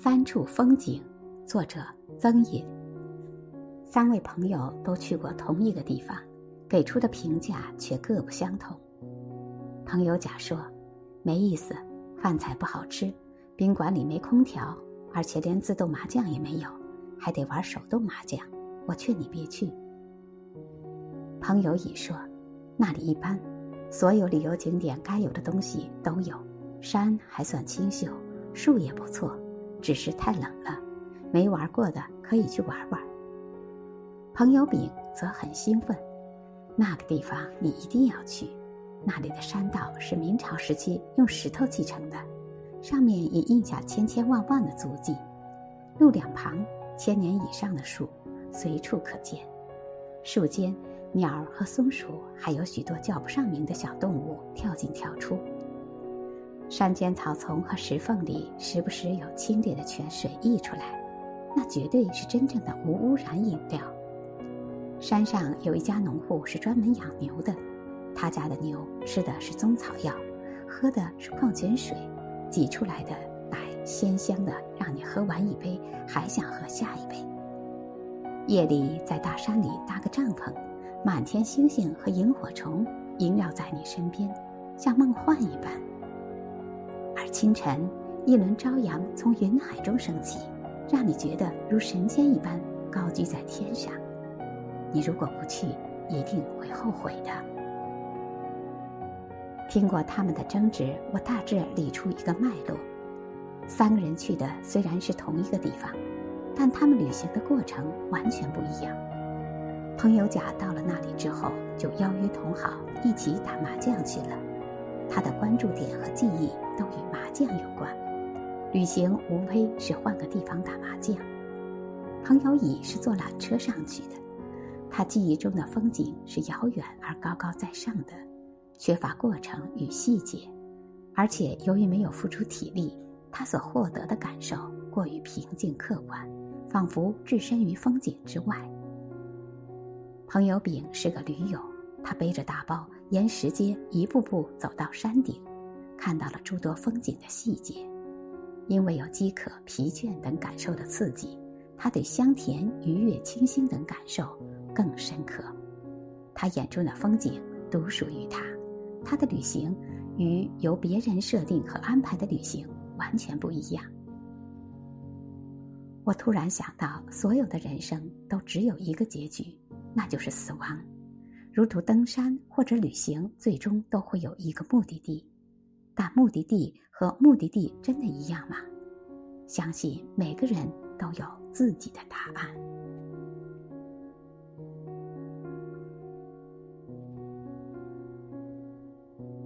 三处风景，作者曾隐。三位朋友都去过同一个地方，给出的评价却各不相同。朋友甲说：“没意思，饭菜不好吃，宾馆里没空调，而且连自动麻将也没有，还得玩手动麻将。我劝你别去。”朋友乙说：“那里一般，所有旅游景点该有的东西都有，山还算清秀，树也不错。”只是太冷了，没玩过的可以去玩玩。朋友丙则很兴奋，那个地方你一定要去，那里的山道是明朝时期用石头砌成的，上面也印下千千万万的足迹，路两旁千年以上的树随处可见，树间鸟儿和松鼠，还有许多叫不上名的小动物跳进跳出。山间草丛和石缝里，时不时有清冽的泉水溢出来，那绝对是真正的无污染饮料。山上有一家农户是专门养牛的，他家的牛吃的是中草药，喝的是矿泉水，挤出来的奶鲜香的，让你喝完一杯还想喝下一杯。夜里在大山里搭个帐篷，满天星星和萤火虫萦绕在你身边，像梦幻一般。清晨，一轮朝阳从云海中升起，让你觉得如神仙一般高居在天上。你如果不去，一定会后悔的。听过他们的争执，我大致理出一个脉络：三个人去的虽然是同一个地方，但他们旅行的过程完全不一样。朋友甲到了那里之后，就邀约同好一起打麻将去了。他的关注点和记忆都与麻将有关，旅行无非是换个地方打麻将。朋友乙是坐缆车上去的，他记忆中的风景是遥远而高高在上的，缺乏过程与细节，而且由于没有付出体力，他所获得的感受过于平静客观，仿佛置身于风景之外。朋友丙是个驴友。他背着大包，沿石阶一步步走到山顶，看到了诸多风景的细节。因为有饥渴、疲倦等感受的刺激，他对香甜、愉悦、清新等感受更深刻。他眼中的风景独属于他，他的旅行与由别人设定和安排的旅行完全不一样。我突然想到，所有的人生都只有一个结局，那就是死亡。如图登山或者旅行，最终都会有一个目的地，但目的地和目的地真的一样吗？相信每个人都有自己的答案。